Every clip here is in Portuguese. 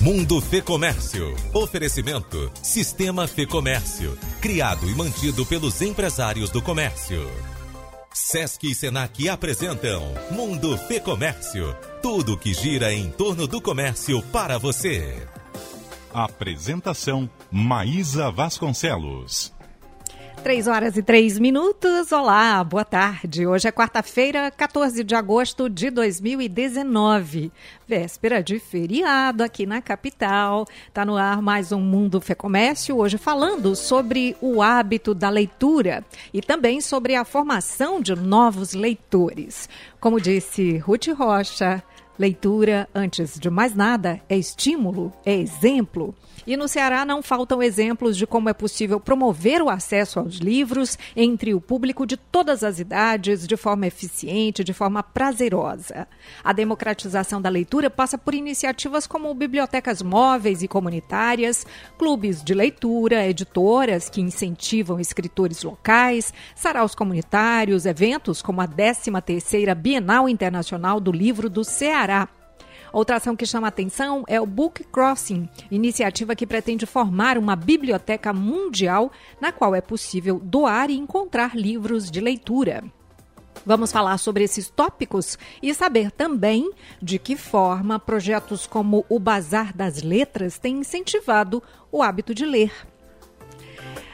Mundo Fê Comércio. Oferecimento Sistema Fê Comércio. Criado e mantido pelos empresários do comércio. Sesc e Senac apresentam Mundo Fê Comércio. Tudo que gira em torno do comércio para você. Apresentação Maísa Vasconcelos. 3 horas e 3 minutos. Olá, boa tarde. Hoje é quarta-feira, 14 de agosto de 2019. Véspera de feriado aqui na capital. Tá no ar mais um Mundo Fê Comércio, hoje falando sobre o hábito da leitura e também sobre a formação de novos leitores. Como disse Ruth Rocha, leitura, antes de mais nada, é estímulo, é exemplo. E no Ceará não faltam exemplos de como é possível promover o acesso aos livros entre o público de todas as idades, de forma eficiente, de forma prazerosa. A democratização da leitura passa por iniciativas como bibliotecas móveis e comunitárias, clubes de leitura, editoras que incentivam escritores locais, saraus comunitários, eventos como a 13ª Bienal Internacional do Livro do Ceará Outra ação que chama atenção é o Book Crossing, iniciativa que pretende formar uma biblioteca mundial na qual é possível doar e encontrar livros de leitura. Vamos falar sobre esses tópicos e saber também de que forma projetos como o Bazar das Letras têm incentivado o hábito de ler.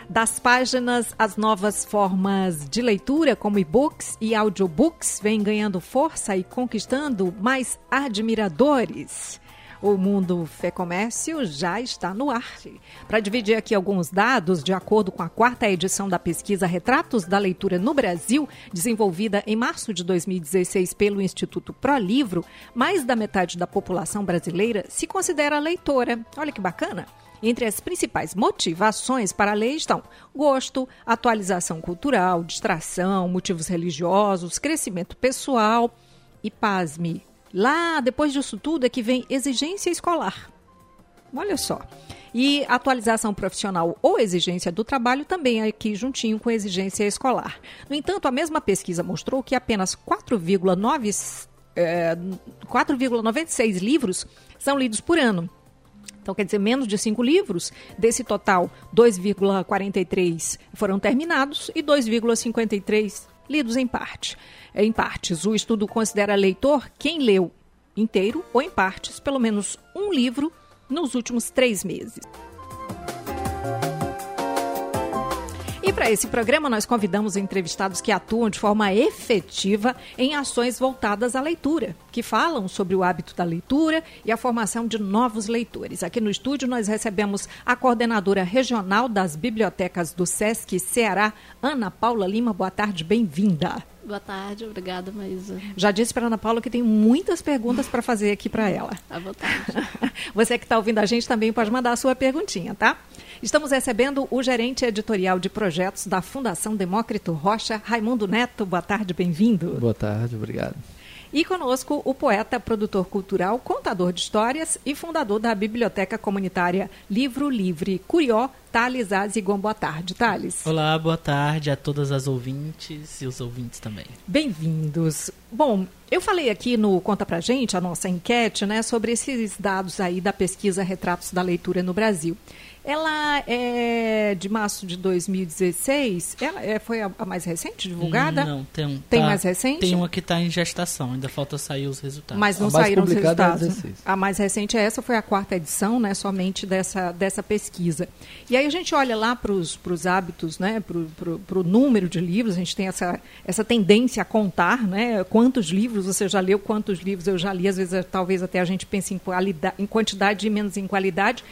Das páginas, as novas formas de leitura, como e-books e audiobooks, vêm ganhando força e conquistando mais admiradores. O Mundo Fé Comércio já está no ar. Para dividir aqui alguns dados, de acordo com a quarta edição da pesquisa Retratos da Leitura no Brasil, desenvolvida em março de 2016 pelo Instituto ProLivro, mais da metade da população brasileira se considera leitora. Olha que bacana! Entre as principais motivações para a lei estão gosto, atualização cultural, distração, motivos religiosos, crescimento pessoal e, pasme, lá depois disso tudo é que vem exigência escolar. Olha só. E atualização profissional ou exigência do trabalho também aqui juntinho com exigência escolar. No entanto, a mesma pesquisa mostrou que apenas 4,96 é, 4,96 livros são lidos por ano então, quer dizer, menos de cinco livros. Desse total, 2,43 foram terminados e 2,53 lidos em parte. Em partes, o estudo considera leitor quem leu inteiro ou em partes pelo menos um livro nos últimos três meses. Para esse programa, nós convidamos entrevistados que atuam de forma efetiva em ações voltadas à leitura, que falam sobre o hábito da leitura e a formação de novos leitores. Aqui no estúdio, nós recebemos a coordenadora regional das bibliotecas do SESC Ceará, Ana Paula Lima. Boa tarde, bem-vinda. Boa tarde, obrigada, Maísa. Já disse para Ana Paula que tem muitas perguntas para fazer aqui para ela. À vontade. Você que está ouvindo a gente também pode mandar a sua perguntinha, tá? Estamos recebendo o gerente editorial de projetos da Fundação Demócrito Rocha, Raimundo Neto. Boa tarde, bem-vindo. Boa tarde, obrigado. E conosco o poeta, produtor cultural, contador de histórias e fundador da Biblioteca Comunitária Livro Livre Curió, Thales Azigon. Boa tarde, Thales. Olá, boa tarde a todas as ouvintes e os ouvintes também. Bem-vindos. Bom, eu falei aqui no Conta Pra Gente, a nossa enquete, né, sobre esses dados aí da pesquisa Retratos da Leitura no Brasil. Ela é de março de 2016. Ela é, foi a, a, mais recente divulgada? Não, tem um. Tem tá, mais recente? Tem uma que está em gestação, ainda falta sair os resultados. Mas não saíram os é resultados. É a mais recente é essa, foi a quarta edição, né, somente dessa, dessa pesquisa. E aí a gente olha lá para os hábitos, né, para o número de livros, a gente tem essa, essa tendência a contar né, quantos livros você já leu, quantos livros eu já li, às vezes talvez até a gente pense em, qualidade, em quantidade e menos em qualidade.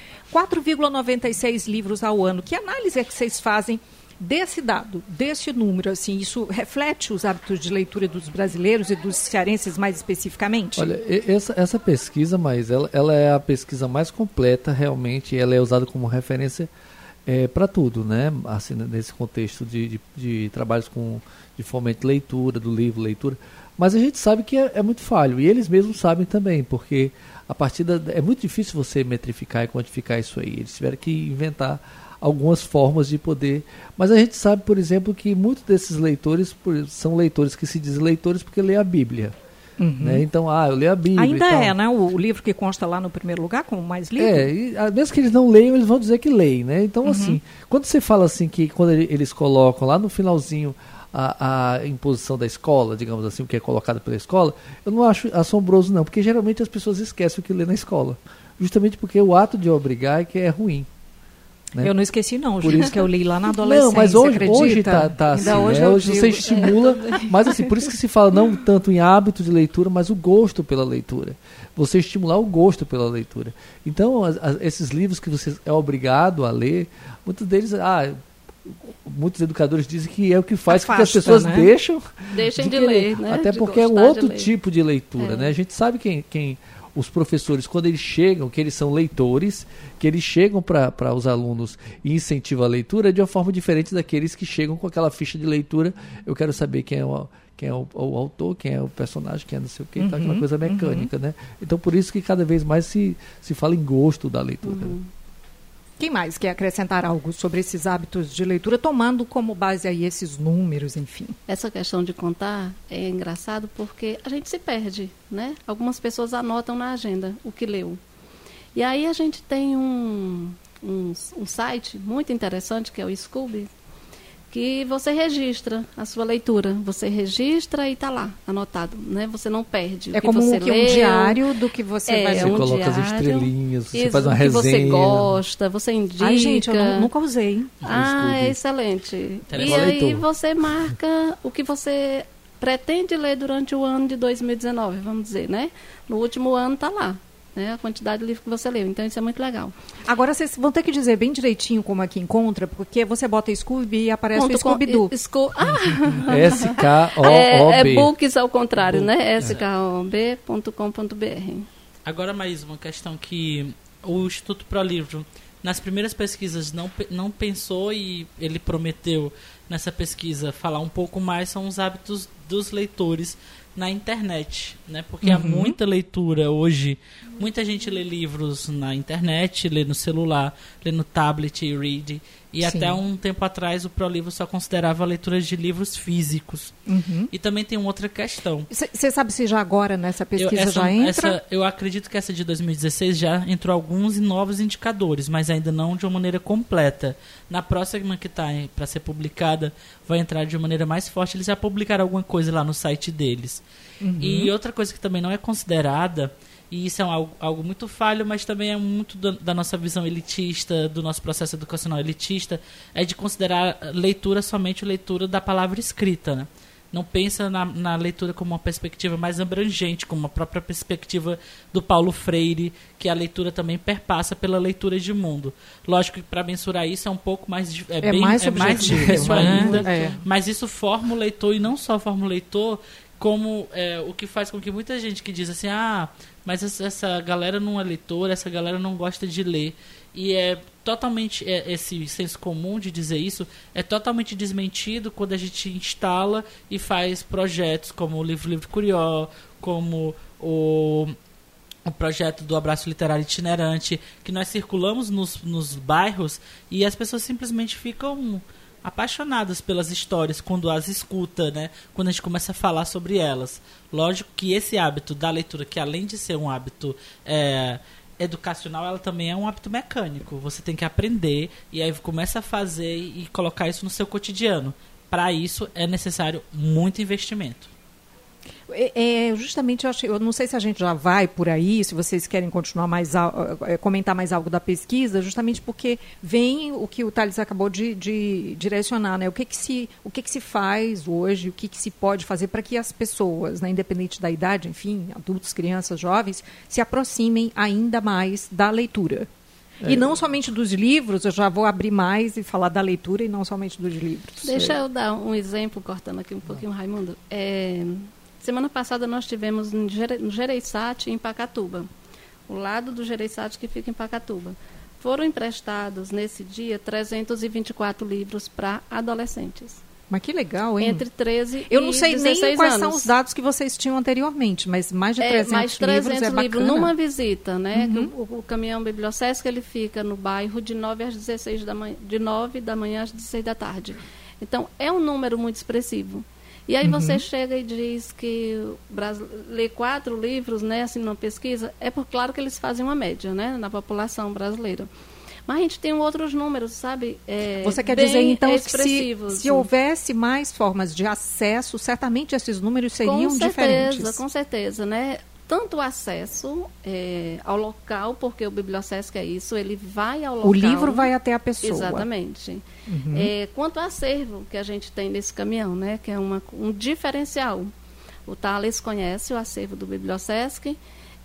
4,96 livros ao ano. Que análise é que vocês fazem desse dado, desse número? Assim, isso reflete os hábitos de leitura dos brasileiros e dos cearenses mais especificamente? Olha, essa, essa pesquisa, mas ela, ela é a pesquisa mais completa, realmente, ela é usada como referência é, para tudo, né? Assim, nesse contexto de, de, de, trabalhos com de fomento de leitura, do livro, leitura. Mas a gente sabe que é, é muito falho, e eles mesmos sabem também, porque a partir da, é muito difícil você metrificar e quantificar isso aí. Eles tiveram que inventar algumas formas de poder. Mas a gente sabe, por exemplo, que muitos desses leitores são leitores que se dizem leitores porque lê a Bíblia. Né? Então, ah, eu leio a Bíblia. Ainda é, né? O, o livro que consta lá no primeiro lugar como mais lido. É, e, ah, mesmo que eles não leiam, eles vão dizer que leem, né? Então, assim, quando você fala assim que quando ele- eles colocam lá no finalzinho a, a imposição da escola, digamos assim, o que é colocado pela escola, eu não acho assombroso não, porque geralmente as pessoas esquecem o que lê na escola. Justamente porque o ato de obrigar é que é ruim. né? Eu não esqueci, não. Por isso- que eu li lá na adolescência. Não, mas hoje, hoje tá, tá assim, hoje né? hoje você digo. estimula, mas assim, por isso que se fala não tanto em hábito de leitura, mas o gosto pela leitura. Você estimular o gosto pela leitura. Então, as- as- esses livros que você é obrigado a ler, muitos deles, ah, muitos educadores dizem que é o que faz com que as Afasta, pessoas né? deixam Deixem de, querer. ler, né? Até De porque é um de outro ler. tipo de leitura, É. né? A gente sabe quem, quem os professores, quando eles chegam, que eles são leitores, que eles chegam para os alunos e incentivam a leitura de uma forma diferente daqueles que chegam com aquela ficha de leitura. Eu quero saber quem é o, quem é o, o autor, quem é o personagem, quem é não sei o que, então, aquela Uhum, coisa mecânica, né? Então por isso que cada vez mais se, se fala em gosto da leitura. né? Quem mais quer acrescentar algo sobre esses hábitos de leitura, tomando como base aí esses números, enfim? Essa questão de contar é engraçado porque a gente se perde, né? Algumas pessoas anotam na agenda o que leu. E aí a gente tem um, um, um site muito interessante que é o Scooby, que você registra a sua leitura. Você registra e está lá, anotado, né? Você não perde. o é que como você que um leu. diário do que você É, vai Você é um coloca as diário. estrelinhas, você Isso, faz uma o que você resenha. gosta, você indica. Ai, gente, eu não- nunca usei. Ah, é excelente. E Interessante. aí você marca o que você pretende ler durante o ano de 2019, vamos dizer, né? No último ano tá lá, né? A quantidade de livro que você leu. Então isso é muito legal. Agora vocês vão ter que dizer bem direitinho como aqui encontra, porque você bota Scooby e aparece Ponto o Scooby-Doo. com- Sco- Ah, S-K-O-O-B. é, é books ao contrário, né? skob.com.br. Agora, mais uma questão que o Instituto Pro Livro, nas primeiras pesquisas, não, não pensou e ele prometeu nessa pesquisa falar um pouco mais são os hábitos dos leitores na internet, né? Porque há muita leitura hoje. Muita gente lê livros na internet, lê no celular, lê no tablet e read. E Sim. até um tempo atrás o ProLivro só considerava a leitura de livros físicos. Uhum. E também tem uma outra questão. Você sabe se já agora nessa pesquisa Eu, essa, já entra? essa- eu acredito que essa de 2016 já entrou alguns novos indicadores, mas ainda não de uma maneira completa. Na próxima que está para ser publicada, vai entrar de uma maneira mais forte. Eles já publicaram alguma coisa lá no site deles. Uhum. E outra coisa que também não é considerada, e isso é um algo, muito falho, mas também é muito da, da nossa visão elitista, do nosso processo educacional elitista, é de considerar leitura somente leitura da palavra escrita, né? Não pensa na, na leitura como uma perspectiva mais abrangente, como a própria perspectiva do Paulo Freire, que a leitura também perpassa pela leitura de mundo. Lógico que para mensurar isso é um pouco mais é, É bem, mais é mais difícil né? ainda, É. mas isso forma o leitor e não só forma o leitor, como é, o que faz com que muita gente que diz assim, ah, mas essa, galera não é leitora, essa galera não gosta de ler. E é totalmente, é, esse senso comum de dizer isso é totalmente desmentido quando a gente instala e faz projetos como o Livro Livre Curió, como o o projeto do Abraço Literário Itinerante, que nós circulamos nos, nos bairros e as pessoas simplesmente ficam apaixonadas pelas histórias quando as escuta, né? Quando a gente começa a falar sobre elas. Lógico que esse hábito da leitura, que além de ser um hábito é, educacional, ela também é um hábito mecânico. Você tem que aprender e aí começa a fazer e colocar isso no seu cotidiano. Para isso é necessário muito investimento. É, é, justamente, eu, acho, eu não sei se a gente já vai por aí, se vocês querem continuar mais, al- eh, comentar mais algo da pesquisa, justamente porque vem o que o Thales acabou de, de direcionar, né? O que que se, o que que se faz hoje, o que que se pode fazer para que as pessoas, né, independente da idade, enfim, adultos, crianças, jovens, se aproximem ainda mais da leitura. E não somente dos livros, eu já vou abrir mais e falar da leitura e não somente dos livros. Deixa eu dar um exemplo, cortando aqui um pouquinho, Raimundo. É, semana passada nós tivemos no Gereissati, em Pacatuba. O lado do Gereissati que fica em Pacatuba. Foram emprestados, nesse dia, 324 livros para adolescentes. Mas que legal, hein? Entre 13 Eu não e sei 16 nem quais anos. são os dados que vocês tinham anteriormente, mas mais de É, 300, mais 300 livros é livros numa visita, né? Uhum. O, o caminhão Bibliosesc ele fica no bairro de 9 às 16 da manhã, de 9 da manhã às 16 da tarde. Então, é um número muito expressivo. E aí você chega e diz que Brasil, lê quatro livros, né, assim, numa pesquisa, é por claro que eles fazem uma média, né, na população brasileira. Mas a gente tem outros números, sabe? é, Você quer dizer, então, que se, expressivos. se houvesse mais formas de acesso, certamente esses números seriam com certeza, diferentes. Com certeza, né? Tanto o acesso é, ao local, porque o Bibliosesc é isso, ele vai ao local. O livro vai até a pessoa. Exatamente. É, quanto ao acervo que a gente tem nesse caminhão, né? Que é uma, um diferencial. O Thales conhece o acervo do Bibliosesc.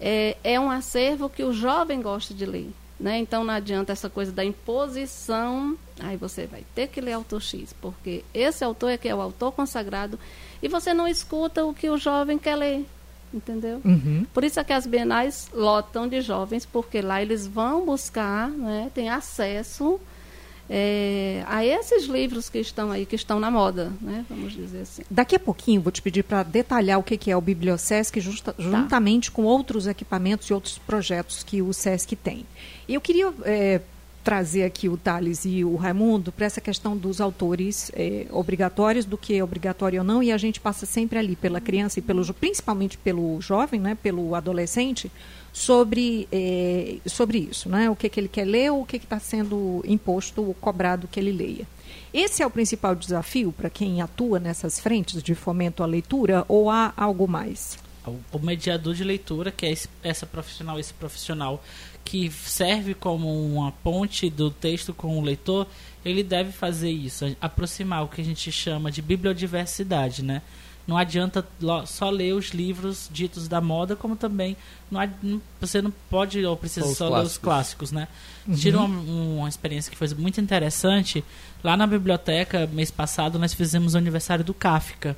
É, é um acervo que o jovem gosta de ler. Né? Então não adianta essa coisa da imposição. Aí você vai ter que ler autor X, porque esse autor é que é o autor consagrado e você não escuta o que o jovem quer ler. Entendeu? Uhum. Por isso é que as bienais lotam de jovens, porque lá eles vão buscar, né, têm acesso é, a esses livros que estão aí, que estão na moda, né, vamos dizer assim. Daqui a pouquinho vou te pedir para detalhar o que que é o Bibliosesc, justa- juntamente com outros equipamentos e outros projetos que o SESC tem. E eu queria eh, trazer aqui o Thales e o Raimundo para essa questão dos autores eh, obrigatórios, do que é obrigatório ou não, e a gente passa sempre ali pela criança e pelo principalmente pelo jovem, né, pelo adolescente, sobre, eh, sobre isso, né? O que, que ele quer ler ou o que está sendo imposto ou cobrado que ele leia. Esse é o principal desafio para quem atua nessas frentes de fomento à leitura ou há algo mais? O- mediador de leitura, que é esse, essa profissional, esse profissional que serve como uma ponte do texto com o leitor, ele deve fazer isso, aproximar o que a gente chama de bibliodiversidade, né? Não adianta só ler os livros ditos da moda, como também não você não pode ou precisa Só os só ler os clássicos. clássicos, né? Tive uma, uma experiência que foi muito interessante. Lá na biblioteca, mês passado, nós fizemos o aniversário do Kafka.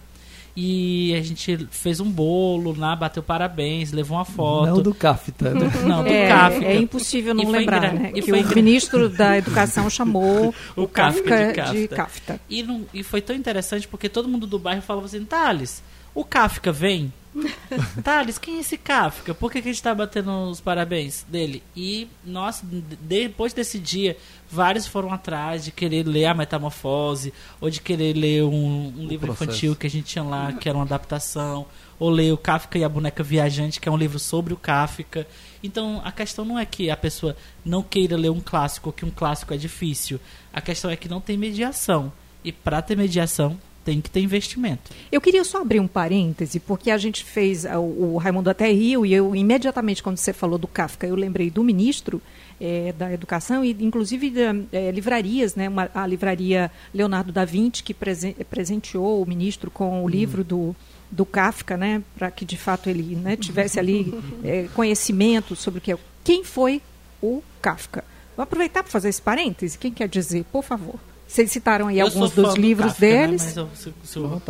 E a gente fez um bolo lá, bateu parabéns, levou uma foto. Não do Kafta. né? Não, do é, Kafka. é impossível não E lembrar, engra- né? e Que foi o engra- ministro da Educação chamou O o Kafka Kafka de. Kafta. E, não- e foi tão interessante porque todo mundo do bairro falava assim, Thales, o Kafka vem? Thales, quem é esse Kafka? Por que, que a gente tá batendo os parabéns dele? E, nossa, de- depois desse dia, vários foram atrás de querer ler a Metamorfose, ou de querer ler um, um livro Processo. infantil que a gente tinha lá, que era uma adaptação, ou ler o Kafka e a Boneca Viajante, que é um livro sobre o Kafka. Então, a questão não é que a pessoa não queira ler um clássico, ou que um clássico é difícil. A questão é que não tem mediação. E para ter mediação, tem que ter investimento. Eu queria só abrir um parêntese, porque a gente fez, o, o Raimundo até riu, e eu imediatamente, quando você falou do Kafka, eu lembrei do ministro eh, da Educação, e inclusive da, eh, livrarias, né, uma- a livraria Leonardo da Vinci, que presen- presenteou o ministro com o livro do, do Kafka, né, para que de fato ele né, tivesse ali eh, conhecimento sobre o que é. Quem foi o Kafka? Vou aproveitar para fazer esse parêntese. Quem quer dizer, por favor? Vocês citaram aí Eu alguns dos do livros Kafka, né, deles. mas eu- se- se À eu-.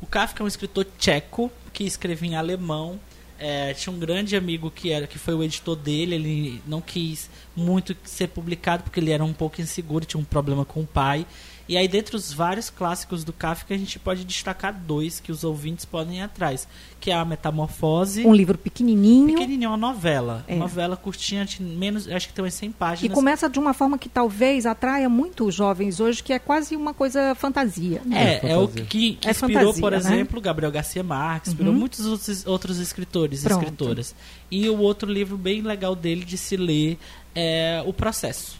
O Kafka é um escritor tcheco que escrevia em alemão. É, tinha um grande amigo que era que foi o editor dele. Ele não quis muito ser publicado porque ele era um pouco inseguro, tinha um problema com o pai. E aí, dentre os vários clássicos do Kafka, a gente pode destacar dois que os ouvintes podem ir atrás, que é a Metamorfose. Um livro pequenininho. Pequenininho, uma novela. É. Novela curtinha, de menos, acho que tem umas 100 E páginas. começa de uma forma que talvez atraia muito os jovens hoje, que é quase uma coisa fantasia. né? É, é o fantasia. que, que É inspirou, fantasia, por né? exemplo, Gabriel Garcia Marques, inspirou Uhum. muitos outros, outros escritores e escritoras. E o outro livro bem legal dele de se ler é O Processo.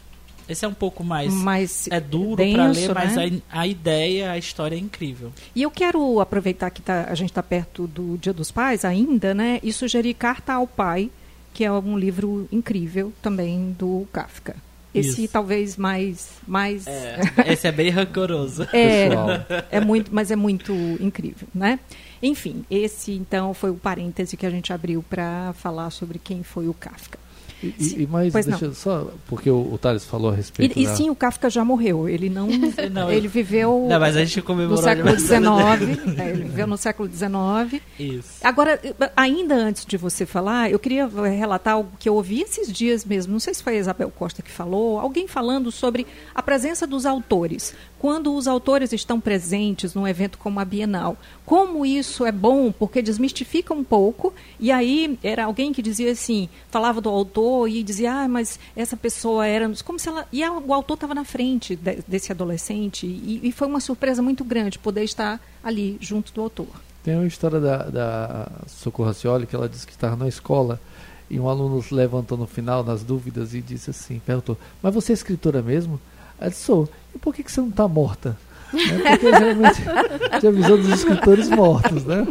Esse é um pouco mais. Mas é duro para ler, mas né? a, a ideia, a história é incrível. E eu quero aproveitar que tá- a gente está perto do Dia dos Pais ainda, né? E sugerir Carta ao Pai, que é um livro incrível também do Kafka. Esse Isso. talvez mais. mais Esse é bem rancoroso. É, Pessoal. é muito, mas é muito incrível, né? Enfim, esse então foi o parêntese que a gente abriu para falar sobre quem foi o Kafka. E, e- e mais, Pois deixa não. eu só, porque o, o Thales falou a respeito E, e da... sim, o Kafka já morreu. Ele não, Não, ele viveu Não, mas a gente no comemorou século o aniversário. XIX. é, ele viveu no século XIX. Isso. Agora, ainda antes de você falar, eu queria relatar algo que eu ouvi esses dias mesmo. Não sei se foi a Isabel Costa que falou, alguém falando sobre a presença dos autores. Quando os autores estão presentes num evento como a Bienal. Como isso é bom, porque desmistifica um pouco, e aí era alguém que dizia assim, falava do autor e dizia, ah, mas essa pessoa era. Como se ela. E o autor estava na frente de, desse adolescente, e, e foi uma surpresa muito grande poder estar ali junto do autor. Tem uma história da, da Socorro Racioli que ela disse que estava na escola e um aluno levantou no final nas dúvidas e disse assim, perguntou, mas você é escritora mesmo? Ela disse, sou. E por que, que você não está morta? É porque geralmente tinha visão dos escritores mortos, né?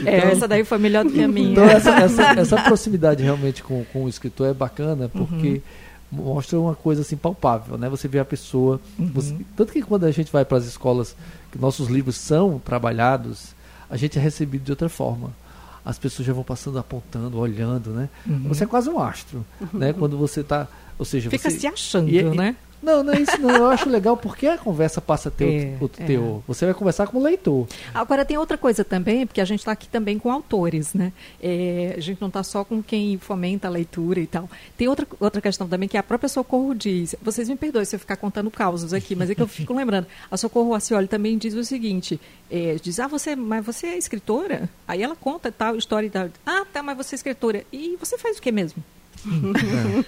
Então, é, essa daí foi melhor do que a minha. Então essa, essa, essa proximidade realmente com, com o escritor é bacana, porque uhum. mostra uma coisa assim palpável, né? Você vê a pessoa. Uhum. Você, tanto que quando a gente vai para as escolas, que nossos livros são trabalhados, a gente é recebido de outra forma as pessoas já vão passando, apontando, olhando, né? Uhum. Você é quase um astro, né? Quando você está, ou seja, fica você, se achando, e, né? Não, não é isso não. Eu acho legal porque a conversa passa a ter é, outro, é. teor. Você vai conversar com o leitor. Agora tem outra coisa também, porque a gente está aqui também com autores, né? É, a gente não está só com quem fomenta a leitura e tal. Tem outra, outra questão também que a própria Socorro diz. Vocês me perdoem se eu ficar contando causos aqui, mas é que eu fico lembrando. A Socorro Acioli também diz o seguinte: é, diz, ah, você, mas você é escritora? Aí ela conta tal história e tal. Ah, tá, mas você é escritora. E você faz o que mesmo?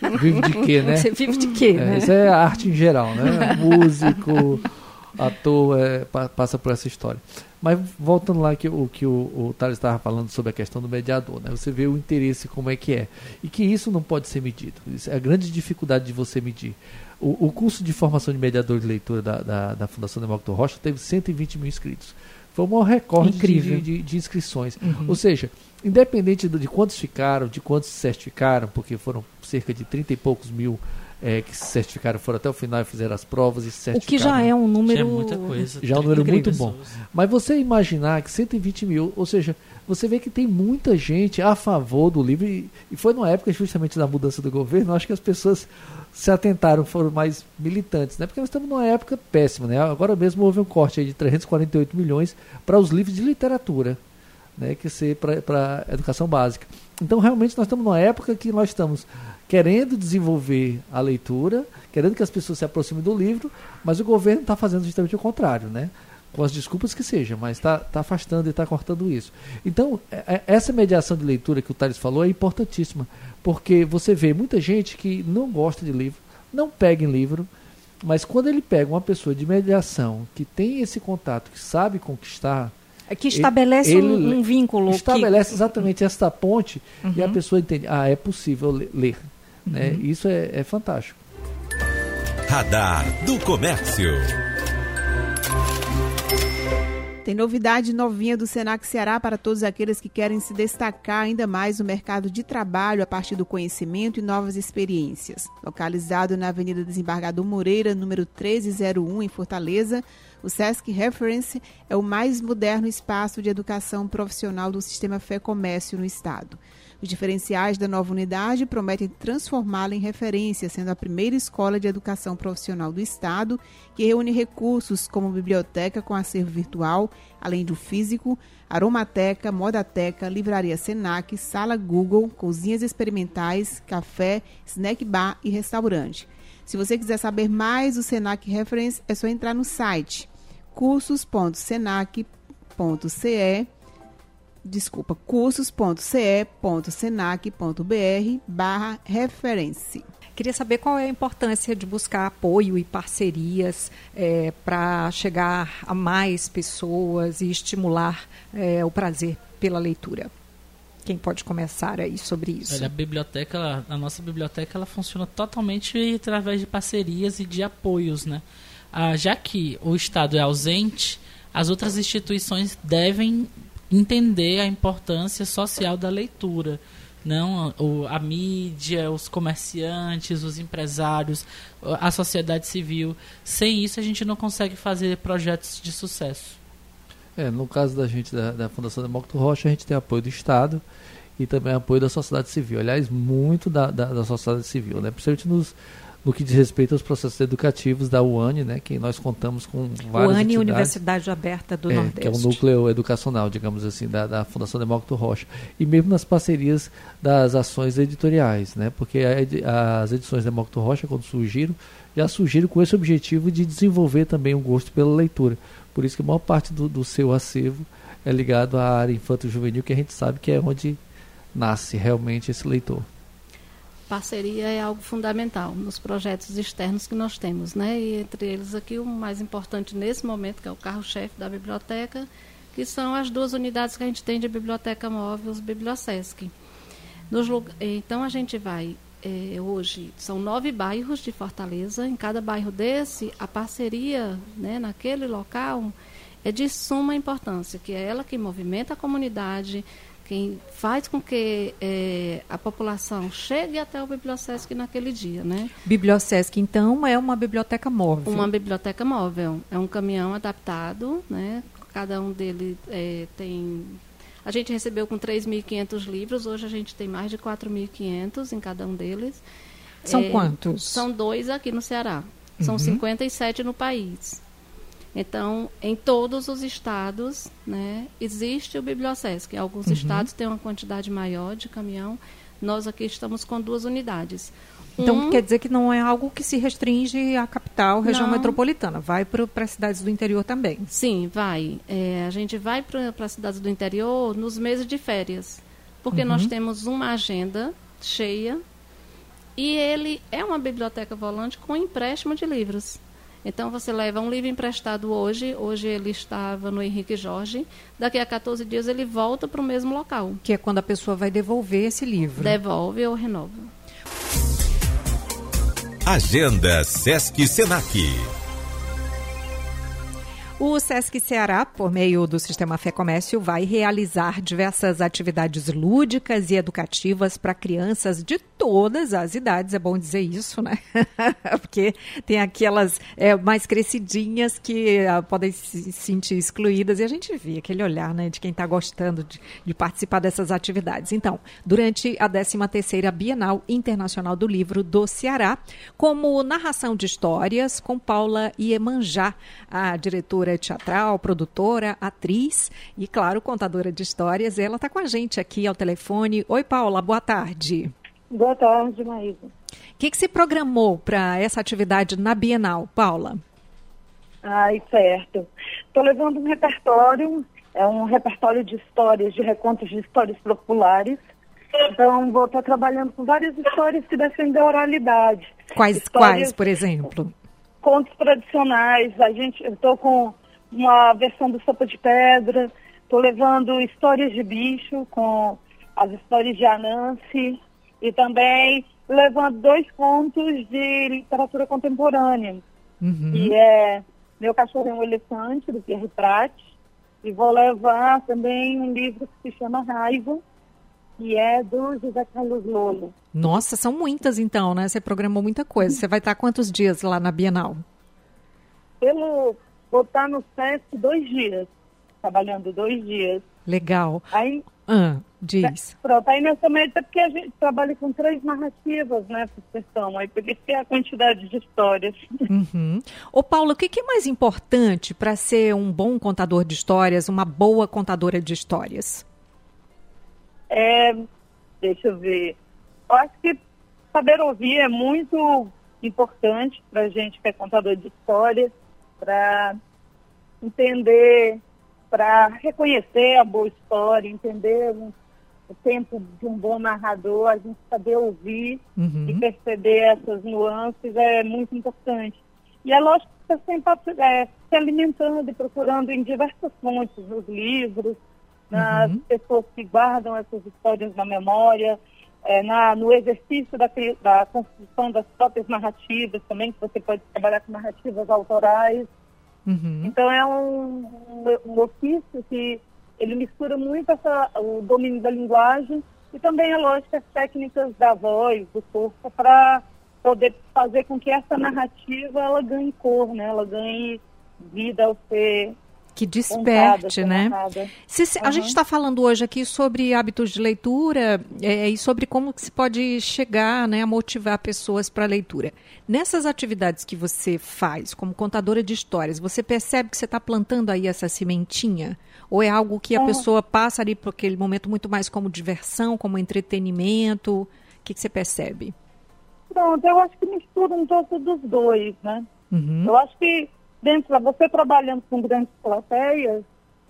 É, vive de quê, né? Você vive de quê, é, né? Isso é arte em geral, né? Músico, ator, é, passa por essa história. Mas voltando lá que o que o, o Thales estava falando sobre a questão do mediador, né? Você vê o interesse como é que é. E que isso não pode ser medido. Isso é a grande dificuldade de você medir. O, o curso de formação de mediador de leitura da, da, da Fundação Demócrito Rocha teve 120 mil inscritos. Foi maior recorde de, de, de, inscrições. Uhum. Ou seja, independente de quantos ficaram, de quantos se certificaram, porque foram cerca de 30 e poucos mil é, que se certificaram, foram até o final e fizeram as provas e se certificaram. O que já é um número... Já é muita coisa. Já é um número muito bom. Mas você imaginar que 120 mil, ou seja, você vê que tem muita gente a favor do livro, e, e foi numa época justamente da mudança do governo, acho que as pessoas se atentaram, foram mais militantes, né? Porque nós estamos numa época péssima, né? Agora mesmo houve um corte de 348 milhões para os livros de literatura, né? Que ser para educação básica. Então, realmente, nós estamos numa época que nós estamos querendo desenvolver a leitura, querendo que as pessoas se aproximem do livro, mas o governo está fazendo justamente o contrário, né? com as desculpas que seja, mas está tá afastando e está cortando isso. Então, é, é, essa mediação de leitura que o Thales falou é importantíssima, porque você vê muita gente que não gosta de livro, não pega em livro, mas quando ele pega uma pessoa de mediação que tem esse contato, que sabe conquistar. É que estabelece ele, um, um, vínculo. Estabelece que... exatamente essa ponte uhum. e a uhum. pessoa entende, ah, é possível ler. Né? Uhum. Isso é, é fantástico. Radar do Comércio. Tem novidade novinha do Senac Ceará para todos aqueles que querem se destacar ainda mais no mercado de trabalho a partir do conhecimento e novas experiências. Localizado na Avenida Desembargador Moreira, número 1301, em Fortaleza, o SESC Reference é o mais moderno espaço de educação profissional do sistema Fé Comércio no estado. Os diferenciais da nova unidade prometem transformá-la em referência, sendo a primeira escola de educação profissional do Estado que reúne recursos como biblioteca com acervo virtual, além do físico, aromateca, modateca, livraria Senac, sala Google, cozinhas experimentais, café, snack bar e restaurante. Se você quiser saber mais do Senac Reference, é só entrar no site cursos.senac.ce desculpa, cursos.ce.senac.br barra referência. Queria saber qual é a importância de buscar apoio e parcerias é, para chegar a mais pessoas e estimular é, o prazer pela leitura. Quem pode começar aí sobre isso? Olha, a biblioteca, a nossa biblioteca, ela funciona totalmente através de parcerias e de apoios, né? Ah, já que o Estado é ausente, as outras instituições devem entender a importância social da leitura. Não o, a mídia, os comerciantes, os empresários, a sociedade civil. Sem isso, a gente não consegue fazer projetos de sucesso. É, no caso da gente, da, da Fundação Demócrito Rocha, a gente tem apoio do Estado e também apoio da sociedade civil. Aliás, muito da, da, da sociedade civil, né? principalmente nos, no que diz respeito aos processos educativos da UANE, né, que nós contamos com várias UANE, Universidade Aberta do é, Nordeste. Que é um núcleo educacional, digamos assim, da, da Fundação Demócrito Rocha. E mesmo nas parcerias das ações editoriais, né, porque a, as edições Demócrito Rocha, quando surgiram, já surgiram com esse objetivo de desenvolver também o um gosto pela leitura. Por isso que a maior parte do, do seu acervo é ligado à área infanto-juvenil, que a gente sabe que é onde nasce realmente esse leitor. Parceria é algo fundamental nos projetos externos que nós temos, né? E entre eles aqui o mais importante nesse momento, que é o carro-chefe da biblioteca, que são as duas unidades que a gente tem de biblioteca móvel, os Bibliosesc. Nos, então a gente vai é, hoje são nove bairros de Fortaleza. Em cada bairro desse, a parceria né, naquele local é de suma importância, que é ela que movimenta a comunidade, quem faz com que é, a população chegue até o Bibliosesc naquele dia, né? Bibliosesc, então, é uma biblioteca móvel? Uma biblioteca móvel. É um caminhão adaptado, né? Cada um deles é, tem... A gente recebeu com 3.500 livros, hoje a gente tem mais de 4.500 em cada um deles. São é, quantos? São dois aqui no Ceará. São uhum. 57 no país. Então, em todos os estados, né, existe o Bibliosesc. Alguns uhum. estados têm uma quantidade maior de caminhão. Nós aqui estamos com duas unidades. Então, um, quer dizer que não é algo que se restringe à capital, região não, metropolitana. Vai para as cidades do interior também. Sim, vai. É, a gente vai para as cidades do interior nos meses de férias. Porque uhum. nós temos uma agenda cheia e ele é uma biblioteca volante com empréstimo de livros. Então você leva um livro emprestado hoje, hoje ele estava no Henrique Jorge, daqui a 14 dias ele volta para o mesmo local. Que é quando a pessoa vai devolver esse livro. Devolve ou renova. Agenda Sesc Senac. O Sesc Ceará, por meio do Sistema Fé Comércio, vai realizar diversas atividades lúdicas e educativas para crianças de todas as idades. É bom dizer isso, né? Porque tem aquelas é, mais crescidinhas que uh, podem se sentir excluídas e a gente vê aquele olhar né, de quem está gostando de, de, participar dessas atividades. Então, durante a 13ª Bienal Internacional do Livro do Ceará, como narração de histórias com Paula Iemanjá, a diretora teatral, produtora, atriz e, claro, contadora de histórias. Ela está com a gente aqui ao telefone. Oi, Paula, boa tarde. Boa tarde, Maísa. O que, que se programou para essa atividade na Bienal, Paula? Ai, certo. Estou levando um repertório, é um repertório de histórias, de recontos de histórias populares. Então, vou estar trabalhando com várias histórias que defendem a oralidade. Quais, histórias, quais por exemplo? Contos tradicionais. A gente, estou com uma versão do Sopa de Pedra, estou levando histórias de bicho com as histórias de Anansi e também levando dois contos de literatura contemporânea. Uhum. E é Meu Cachorro é um Elefante, do Pierre Prat. E vou levar também um livro que se chama Raiva, que é do José Carlos Lolo. Nossa, são muitas então, né? Você programou muita coisa. Você vai estar quantos dias lá na Bienal? Pelo vou estar no SESC dois dias, trabalhando dois dias. Legal. Aí, ah, diz. Pronto, aí nessa média, porque a gente trabalha com três narrativas, né, sessão, aí por isso é a quantidade de histórias. Uhum. Ô, Paula, o que, que é mais importante para ser um bom contador de histórias, uma boa contadora de histórias? É, deixa eu ver. Eu acho que saber ouvir é muito importante para a gente que é contador de histórias, para entender, para reconhecer a boa história, entender um, o tempo de um bom narrador, a gente saber ouvir uhum. e perceber essas nuances é muito importante. E é lógico que você sempre é, se alimentando e procurando em diversas fontes, nos livros, nas uhum. pessoas que guardam essas histórias na memória, é, na, no exercício da, da construção das próprias narrativas também, que você pode trabalhar com narrativas autorais. Uhum. Então é um, um, um, ofício que ele mistura muito essa, o domínio da linguagem e também, é lógico, as técnicas da voz, do corpo, para poder fazer com que essa narrativa ela ganhe cor, né? ela ganhe vida ao ser que desperte, Montada, né? narrada. Se- se- A Uhum. gente está falando hoje aqui sobre hábitos de leitura é, e sobre como que se pode chegar né, a motivar pessoas para a leitura. Nessas atividades que você faz como contadora de histórias, você percebe que você está plantando aí essa sementinha? Ou é algo que a É. pessoa passa ali por aquele momento muito mais como diversão, como entretenimento? O que, que você percebe? Pronto, eu acho que mistura um pouco dos dois, né? Uhum. Eu acho que dentro, você trabalhando com grandes plateias,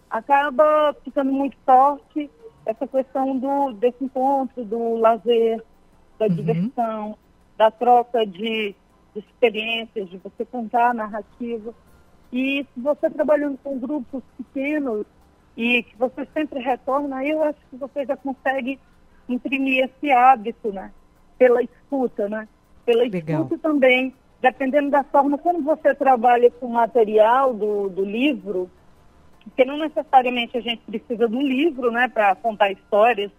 acaba ficando muito forte essa questão do, desse encontro, do lazer, da Uhum. diversão, da troca de, de experiências, de você contar a narrativa. E se você trabalhando com grupos pequenos e que você sempre retorna, eu acho que você já consegue imprimir esse hábito, né? Pela escuta, né? Pela Legal. escuta também, dependendo da forma como você trabalha com o material do, do livro, porque não necessariamente a gente precisa do livro, né, para contar histórias.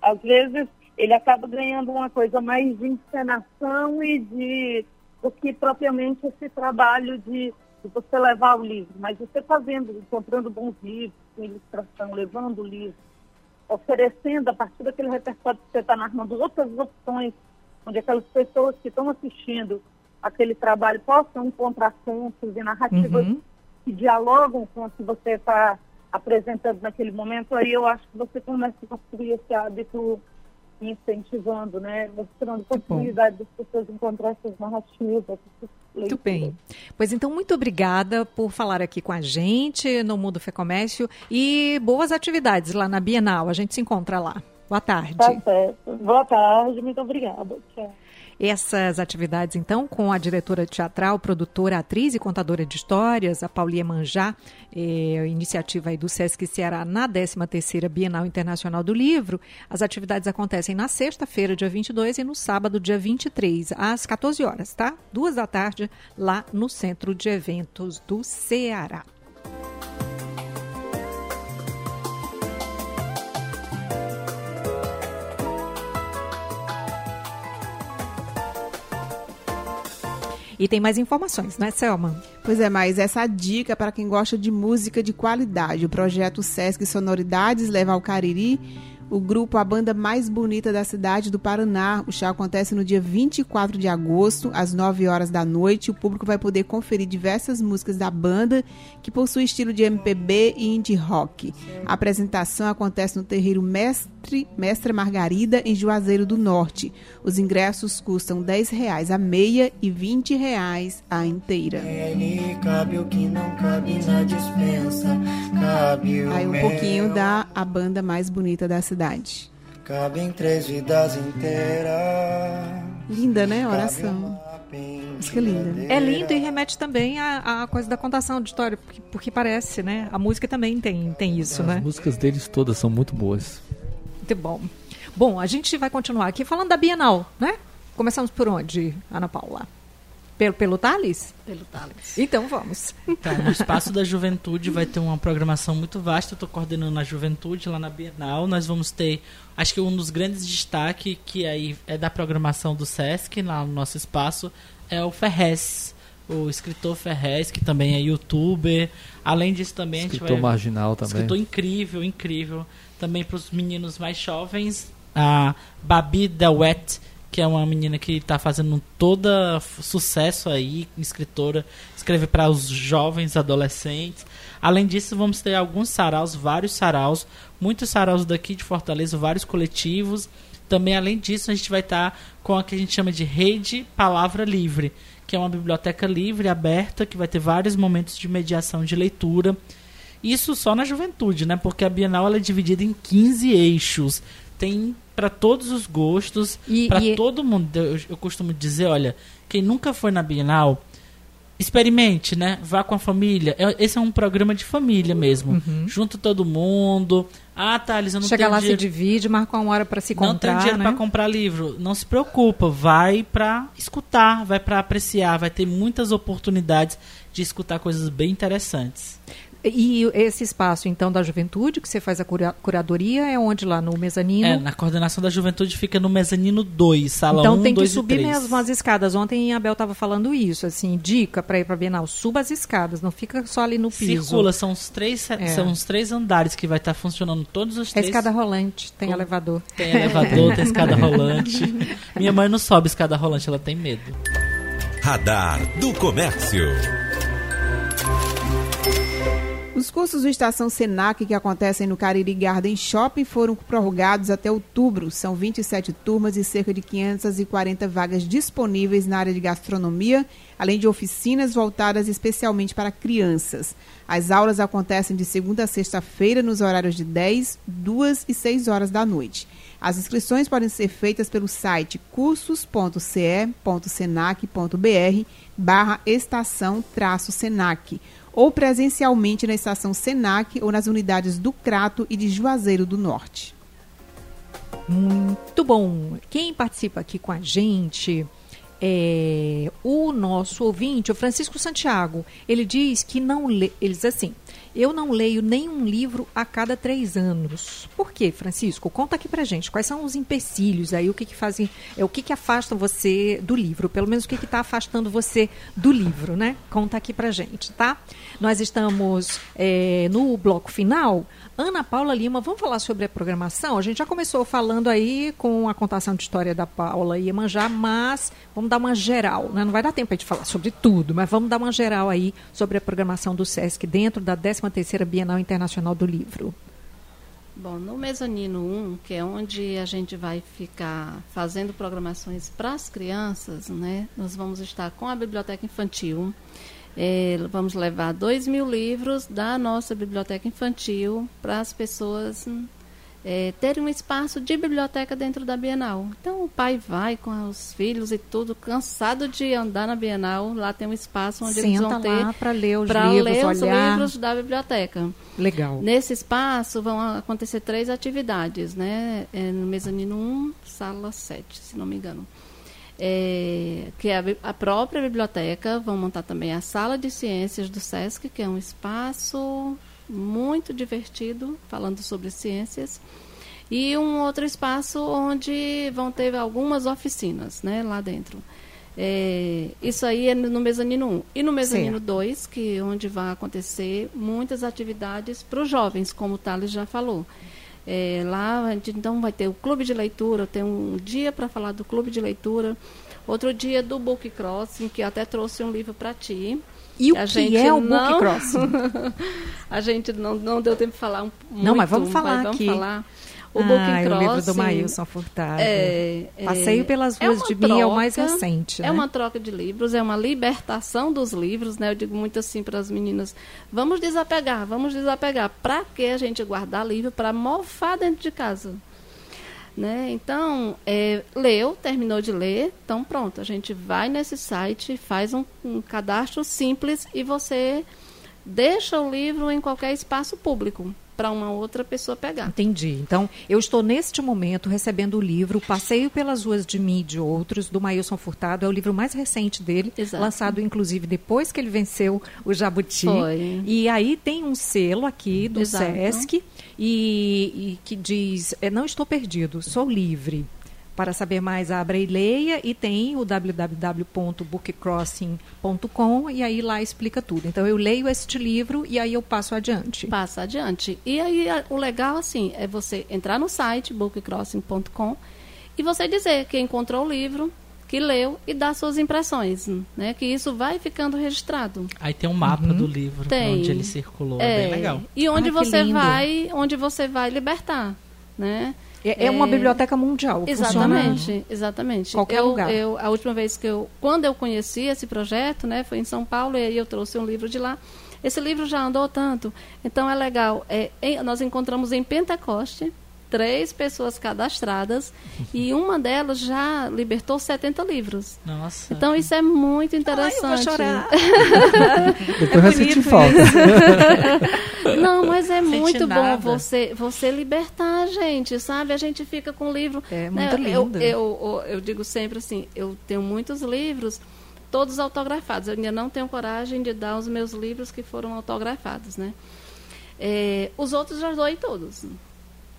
Às vezes ele acaba ganhando uma coisa mais de encenação e de do que propriamente esse trabalho de, de você levar o livro. Mas você fazendo, encontrando bons livros, com ilustração, levando o livro, oferecendo a partir daquele repertório que você está narrando outras opções, onde aquelas pessoas que estão assistindo aquele trabalho possam encontrar contos e narrativas Uhum. que dialogam com o que você está apresentando naquele momento, aí eu acho que você começa a construir esse hábito incentivando, né? Mostrando possibilidade das pessoas encontrar essas narrativas. Muito bem. Pois então, muito obrigada por falar aqui com a gente no Mundo Fê Comércio e boas atividades lá na Bienal. A gente se encontra lá. Boa tarde. Tá certo. Boa tarde, muito obrigada. Tchau. Essas atividades, então, com a diretora teatral, produtora, atriz e contadora de histórias, a Paulinha Manjá, é, iniciativa aí do Sesc Ceará na 13ª Bienal Internacional do Livro. As atividades acontecem na sexta-feira, dia 22, e no sábado, dia 23, às 14 horas, tá? Duas da tarde, lá no Centro de Eventos do Ceará. E tem mais informações, né, Selma? Pois é, mas essa dica para quem gosta de música de qualidade. O projeto Sesc Sonoridades leva ao Cariri o grupo A Banda Mais Bonita da Cidade do Paraná. O show acontece no dia 24 de agosto, às 9 horas da noite. O público vai poder conferir diversas músicas da banda, que possui estilo de MPB e indie rock. A apresentação acontece no terreiro Mestre, Mestre Margarida, em Juazeiro do Norte. Os ingressos custam 10 reais a meia e 20 reais a inteira. Aí um pouquinho da a banda mais bonita da cidade. Cabe em três vidas inteiras. Linda, né? Oração. Música linda. É lindo e remete também à, à coisa da contação de história, porque, porque parece, né? A música também tem, tem isso, As né? músicas deles todas são muito boas. Muito bom. Bom, a gente vai continuar aqui falando da Bienal, né? Começamos por onde, Ana Paula? Pelo, pelo Thales? Pelo Thales. Então vamos. Tá, no Espaço da Juventude vai ter uma programação muito vasta. Eu estou coordenando a Juventude lá na Bienal. Nós vamos ter, acho que um dos grandes destaques que aí é da programação do Sesc, lá no nosso espaço, é o Ferrez. O escritor Ferrez, que também é youtuber. Além disso, também a gente Escritor vai. marginal também. Escritor incrível, incrível. Também para os meninos mais jovens, a Babi The Wet, que é uma menina que está fazendo todo sucesso aí, escritora, escreve para os jovens, adolescentes. Além disso, vamos ter alguns saraus, vários saraus, muitos saraus daqui de Fortaleza, vários coletivos. Também, além disso, a gente vai estar com a que a gente chama de Rede Palavra Livre, que é uma biblioteca livre, aberta, que vai ter vários momentos de mediação de leitura. Isso só na juventude, né? Porque a Bienal é dividida em 15 eixos. Tem para todos os gostos, E- para e- todo mundo. Eu, eu costumo dizer, olha, quem nunca foi na Bienal, experimente, né? Vá com a família. É- Esse é um programa de família mesmo. Junta todo mundo. Ah, Thales, eu não Chega tenho lá, se dinheiro. divide, marca uma hora para se não tem encontrar, dinheiro né? para comprar livro. Não se preocupa, vai para escutar, vai para apreciar, vai ter muitas oportunidades de escutar coisas bem interessantes. E esse espaço, então, da juventude, que você faz a cura- curadoria, é onde lá no mezanino? É, na coordenação da juventude fica no mezanino 2, salão Então 1, tem que 2 subir 3. mesmo as escadas. Ontem a Abel estava falando isso, assim, dica para ir para Bienal, suba as escadas, não fica só ali no piso. Circula, são os três, É. são os três andares que vai estar funcionando todos os É três. escada rolante, tem Com- elevador. Tem elevador, tem escada rolante. Minha mãe não sobe escada rolante, ela tem medo. Radar do Comércio. Os cursos do Estação Senac que acontecem no Cariri Garden Shopping foram prorrogados até outubro. São 27 turmas e cerca de 540 vagas disponíveis na área de gastronomia, além de oficinas voltadas especialmente para crianças. As aulas acontecem de segunda a sexta-feira nos horários de 10, 2 e 6 horas da noite. As inscrições podem ser feitas pelo site cursos.ce.senac.br barra estação traço Senac ou presencialmente na estação Senac ou nas unidades do Crato e de Juazeiro do Norte. Muito bom. Quem participa aqui com a gente é o nosso ouvinte, o Francisco Santiago. Ele diz que não lê. Ele diz assim: Eu não leio nenhum livro a cada três anos. Por quê, Francisco? Conta aqui pra gente. Quais são os empecilhos aí? O que, que fazem. É, o que, que afasta você do livro? Pelo menos o que está afastando você do livro, né? Conta aqui pra gente, tá? Nós estamos é, no bloco final. Ana Paula Lima, vamos falar sobre a programação? A gente já começou falando aí com a contação de história da Paula Iemanjá, mas vamos dar uma geral, né? Não vai dar tempo a gente falar sobre tudo, mas vamos dar uma geral aí sobre a programação do SESC dentro da 13ª Bienal Internacional do Livro. Bom, no mezanino 1, que é onde a gente vai ficar fazendo programações para as crianças, né? Nós vamos estar com a biblioteca infantil. É, vamos levar dois mil livros da nossa biblioteca infantil para as pessoas é, terem um espaço de biblioteca dentro da Bienal. Então o pai vai com os filhos e tudo, cansado de andar na Bienal, lá tem um espaço onde eles Senta vão ter para ler os para livros, ler os livros da biblioteca. Legal. Nesse espaço vão acontecer três atividades, né? É, no mezanino 1, sala 7, se não me engano. É, que é a, a própria biblioteca, vão montar também a sala de ciências do SESC, que é um espaço muito divertido, falando sobre ciências. E um outro espaço onde vão ter algumas oficinas, né, lá dentro. É, isso aí é no mezanino 1. E no mezanino Certo. 2, que é onde vai acontecer muitas atividades para os jovens, como o Thales já falou. É, lá a gente então vai ter o clube de leitura, tem um dia para falar do clube de leitura, outro dia do book crossing, que até trouxe um livro para ti. E o A que gente é o não- Book Crossing? a gente não, não deu tempo de falar um, Não, mas muito, vamos falar vamos aqui. falar. O ah, book é o livro do crossing Maílson Furtado. é, é- Passeio pelas é ruas uma de mim é o mais troca, recente, É né? uma troca de livros, é uma libertação dos livros, né? Eu digo muito assim para as meninas: vamos desapegar, vamos desapegar. Para que a gente guardar livro para mofar dentro de casa? Né? Então, é, leu, terminou de ler, então pronto, a gente vai nesse site, faz um, um cadastro simples e você deixa o livro em qualquer espaço público para uma outra pessoa pegar. Entendi. Então, eu estou neste momento recebendo o livro Passeio pelas Ruas de Mim e de Outros, do Maílson Furtado. É o livro mais recente dele, Exato. lançado inclusive depois que ele venceu o Jabuti. Foi. E aí tem um selo aqui do Exato. SESC e, e que diz: é, Não estou perdido, sou livre. Para saber mais, abra e leia e tem o www.bookcrossing.com e aí lá explica tudo. Então eu leio este livro e aí eu passo adiante. passa adiante. E aí o legal assim é você entrar no site bookcrossing.com e você dizer que encontrou o livro, que leu e dar suas impressões, né? Que isso vai ficando registrado. Aí tem um mapa do livro Tem. onde ele circulou. É, bem legal. E onde Ah, você vai, onde você vai libertar, né? É, é uma É, biblioteca mundial. funciona- Exatamente, exatamente. Qualquer eu, lugar. eu- a última vez que eu, quando eu conheci esse projeto, né, foi em São Paulo e aí eu trouxe um livro de lá. Esse livro já andou tanto, então é legal. É, em- nós encontramos em Pentecoste três pessoas cadastradas e uma delas já libertou 70 livros. Nossa. Então isso é muito Ai, interessante. eu vou chorar. Depois vai sentir bonito falta. Não, mas é Sente muito bom nada. você você libertar a gente, sabe? A gente fica com o livro. É né? muito Eu, lindo. eu, eu, eu digo sempre assim, eu tenho muitos livros todos autografados. Eu ainda não tenho coragem de dar os meus livros que foram autografados, né? É, os outros já doei todos.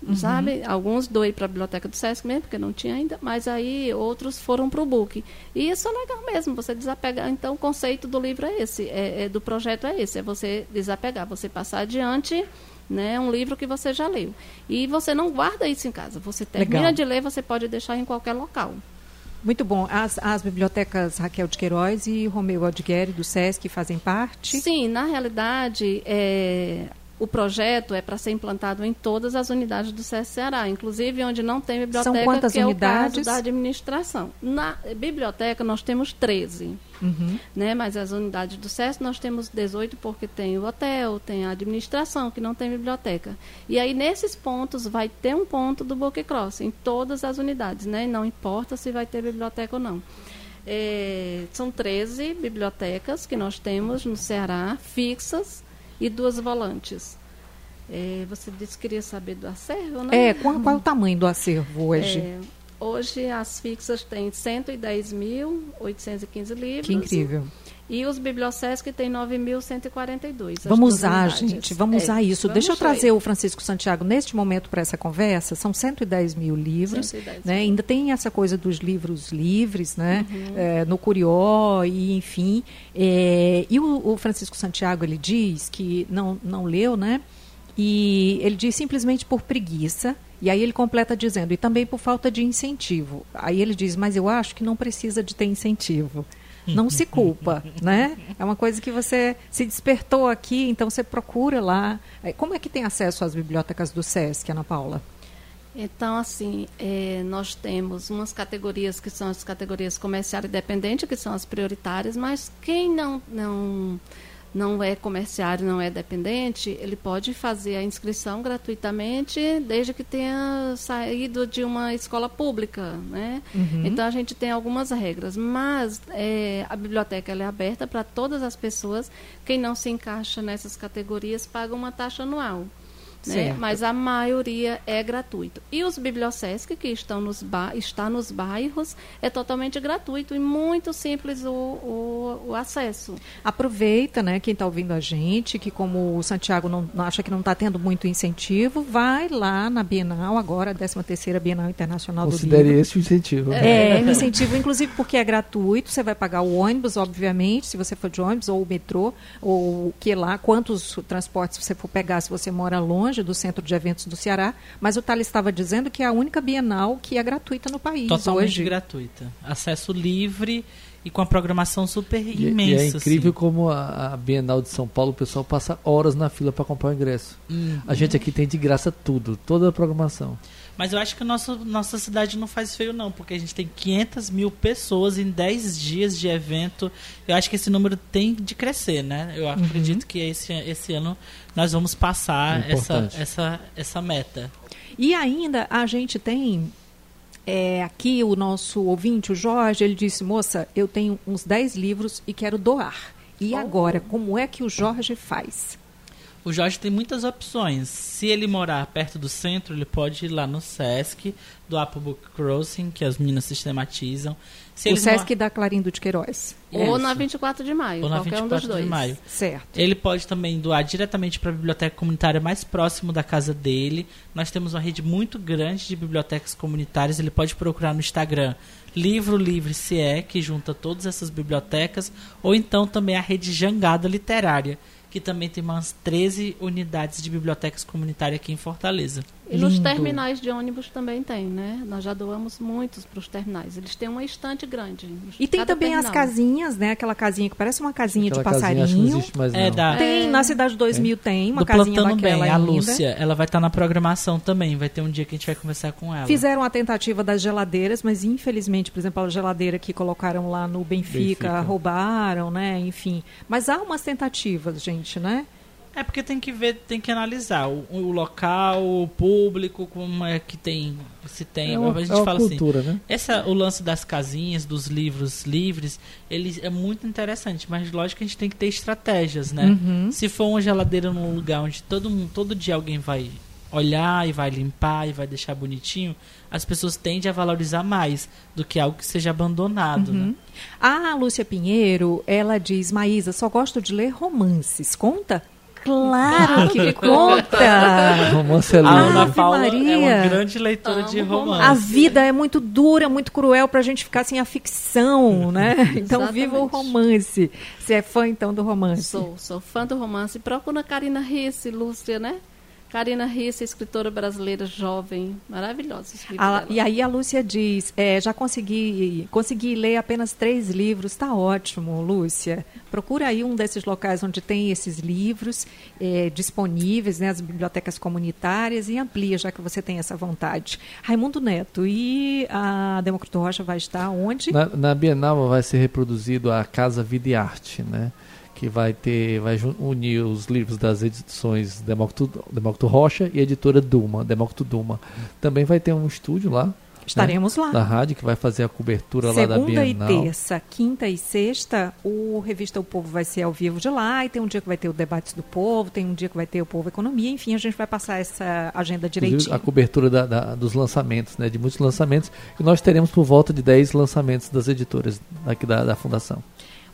Uhum. Sabe? Alguns doei para a biblioteca do SESC mesmo, porque não tinha ainda, mas aí outros foram para o book. E isso é legal mesmo, você desapegar. Então, o conceito do livro é esse, é, é, do projeto é esse, é você desapegar, você passar adiante né, um livro que você já leu. E você não guarda isso em casa. Você termina legal. de ler, você pode deixar em qualquer local. Muito bom. As, as bibliotecas Raquel de Queiroz e Romeu Aldigueri do SESC fazem parte? Sim, na realidade, é, o projeto é para ser implantado em todas as unidades do SESC Ceará, inclusive onde não tem biblioteca, São quantas que é unidades? o caso da administração. Na biblioteca nós temos 13, uhum. né? mas as unidades do SESC nós temos 18 porque tem o hotel, tem a administração, que não tem biblioteca. E aí nesses pontos vai ter um ponto do Book Cross, em todas as unidades, né? não importa se vai ter biblioteca ou não. É, são 13 bibliotecas que nós temos no Ceará, fixas, e duas volantes. É, você disse que queria saber do acervo, né? É, qual, qual o tamanho do acervo hoje? É, hoje as fixas têm 110.815 livros. Que incrível. E os Bibliosesc tem 9.142. Vamos usar, gente, vamos é, usar isso. Vamos Deixa eu trazer o Francisco Santiago neste momento para essa conversa. São 110 mil livros. 110 né? Mil. Ainda tem essa coisa dos livros livres, né? Uhum. É, no Curió e enfim. É, e o, o, Francisco Santiago, ele diz que não, não leu, né? E ele diz simplesmente por preguiça. E aí ele completa dizendo, e também por falta de incentivo. Aí ele diz, mas eu acho que não precisa de ter incentivo não se culpa, né? É uma coisa que você se despertou aqui, então você procura lá. É, como é que tem acesso às bibliotecas do SESC, Ana Paula? Então, assim, é, nós temos umas categorias que são as categorias comercial e dependente, que são as prioritárias, mas quem não, não não é comerciário, não é dependente, ele pode fazer a inscrição gratuitamente, desde que tenha saído de uma escola pública, né? Uhum. Então a gente tem algumas regras, mas é, a biblioteca é aberta para todas as pessoas. Quem não se encaixa nessas categorias paga uma taxa anual. Né? Mas a maioria é gratuito. E os bibliosesc que estão nos está nos bairros é totalmente gratuito e muito simples o, o, o acesso. Aproveita, né, quem está ouvindo a gente, que como o Santiago não, acha que não está tendo muito incentivo, vai lá na Bienal agora, a 13 terceira Bienal Internacional Considere do Livro. esse o incentivo. É, é um incentivo, inclusive porque é gratuito, você vai pagar o ônibus, obviamente, se você for de ônibus, ou o metrô, ou o que lá, quantos transportes você for pegar se você mora longe longe do Centro de Eventos do Ceará, mas o Thales estava dizendo que é a única Bienal que é gratuita no país Totalmente hoje. gratuita. Acesso livre e com a programação super imensa. E, é incrível assim. como a, a, Bienal de São Paulo, o pessoal passa horas na fila para comprar o ingresso. Uhum. A gente aqui tem de graça tudo, toda a programação. Mas eu acho que a nossa, nossa cidade não faz feio, não, porque a gente tem 500 mil pessoas em 10 dias de evento. Eu acho que esse número tem de crescer, né? Eu uhum. acredito que esse, esse ano nós vamos passar é essa, essa, essa meta. E ainda a gente tem é, aqui o nosso ouvinte, o Jorge, ele disse: Moça, eu tenho uns 10 livros e quero doar. E oh. agora, como é que o Jorge faz? O Jorge tem muitas opções. Se ele morar perto do centro, ele pode ir lá no Sesc, do Apple Book Crossing, que as meninas sistematizam. Se o Sesc da Clarindo de Queiroz. Ou na 24 de maio, Ou na qualquer 24 um dos dois. de maio. Certo. Ele pode também doar diretamente para a biblioteca comunitária mais próximo da casa dele. Nós temos uma rede muito grande de bibliotecas comunitárias. Ele pode procurar no Instagram Livro Livre Se é, que junta todas essas bibliotecas, ou então também a rede Jangada Literária, que também tem umas 13 unidades de bibliotecas comunitárias aqui em Fortaleza. E nos terminais de ônibus também tem, né? Nós já doamos muitos para os terminais. Eles têm uma estante grande. E tem também terminal. as casinhas, né? Aquela casinha que parece uma casinha Aquela de passarinho. Casinha, não existe mais, não. É, da... Tem, na Cidade 2000 é. tem uma Do casinha daquela bem, ainda. A Lúcia, ela vai estar tá na programação também. Vai ter um dia que a gente vai conversar com ela. Fizeram a tentativa das geladeiras, mas infelizmente, por exemplo, a geladeira que colocaram lá no Benfica, Benfica. roubaram, né? Enfim. Mas há umas tentativas, gente, né? É porque tem que ver, tem que analisar o, o local, o público, como é que tem, se tem. É uma, a gente é fala cultura, assim, né? essa, o lance das casinhas, dos livros livres, ele é muito interessante, mas lógico que a gente tem que ter estratégias, né? Uhum. Se for uma geladeira num lugar onde todo mundo, todo dia alguém vai olhar e vai limpar e vai deixar bonitinho, as pessoas tendem a valorizar mais do que algo que seja abandonado. Né? Uhum. A Lúcia Pinheiro, ela diz, Maísa, só gosto de ler romances. Conta? Claro que conta! Romance é A lindo. Ana Ave Paula é Maria. uma grande leitora de romance. A vida é muito dura, muito cruel pra gente ficar sem a ficção, né? Então viva o romance. Você é fã então do romance? Sou, sou fã do romance. Procura a Karina Risse, ilustre, né? Karina Risse, escritora brasileira jovem, maravilhosa. A- e aí a Lúcia diz, é, já consegui, consegui ler apenas três livros, tá ótimo, Lúcia. Procura aí um desses locais onde tem esses livros é, disponíveis, né, as bibliotecas comunitárias, e amplia, já que você tem essa vontade. Raimundo Neto, e a Demócrito Rocha vai estar onde? Na, na Bienal vai ser reproduzido a Casa Vida e Arte, né? Que vai ter, vai unir os livros das edições Demócrito, Demócrito Rocha e editora Duma, Demócrito Duma. Também vai ter um estúdio lá Estaremos lá. da rádio que vai fazer a cobertura lá da Segunda e Bienal. terça, quinta e sexta, o Revista O Povo vai ser ao vivo de lá, e tem um dia que vai ter o Debates do Povo, tem um dia que vai ter o Povo Economia, enfim, a gente vai passar essa agenda direitinho. a cobertura da- da- dos lançamentos, né? De muitos lançamentos. E nós teremos por volta de 10 lançamentos das editoras aqui da, da Fundação.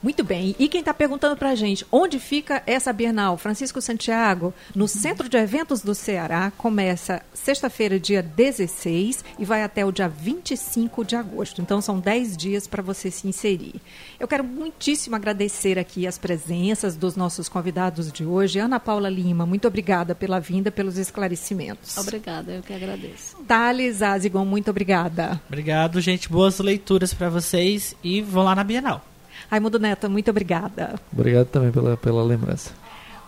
Muito bem. E quem está perguntando para a gente onde fica essa Bienal? Francisco Santiago, no Centro de Eventos do Ceará, começa sexta-feira, dia 16, e vai até o dia 25 de agosto. Então, são 10 dias para você se inserir. Eu quero muitíssimo agradecer aqui as presenças dos nossos convidados de hoje. Ana Paula Lima, muito obrigada pela vinda, pelos esclarecimentos. Obrigada, eu que agradeço. Thales Azigon, muito obrigada. Obrigado, gente. Boas leituras para vocês e vão lá na Bienal. Raimundo Neto, muito obrigada. Obrigado também pela, pela lembrança.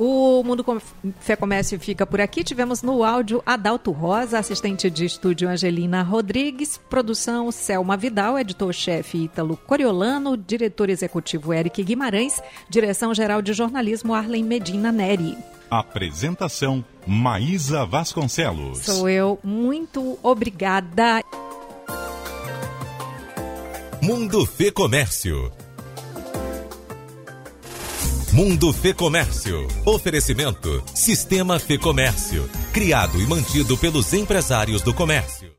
O Mundo Com- Fé Comércio fica por aqui. Tivemos no áudio Adalto Rosa, assistente de estúdio Angelina Rodrigues, produção Selma Vidal, editor-chefe Ítalo Coriolano, diretor executivo Eric Guimarães, direção-geral de jornalismo Arlen Medina Neri. Apresentação Maísa Vasconcelos. Sou eu, muito obrigada. Mundo Fê Comércio. Mundo Fê Comércio. Oferecimento Sistema Fê Comércio. Criado e mantido pelos empresários do comércio.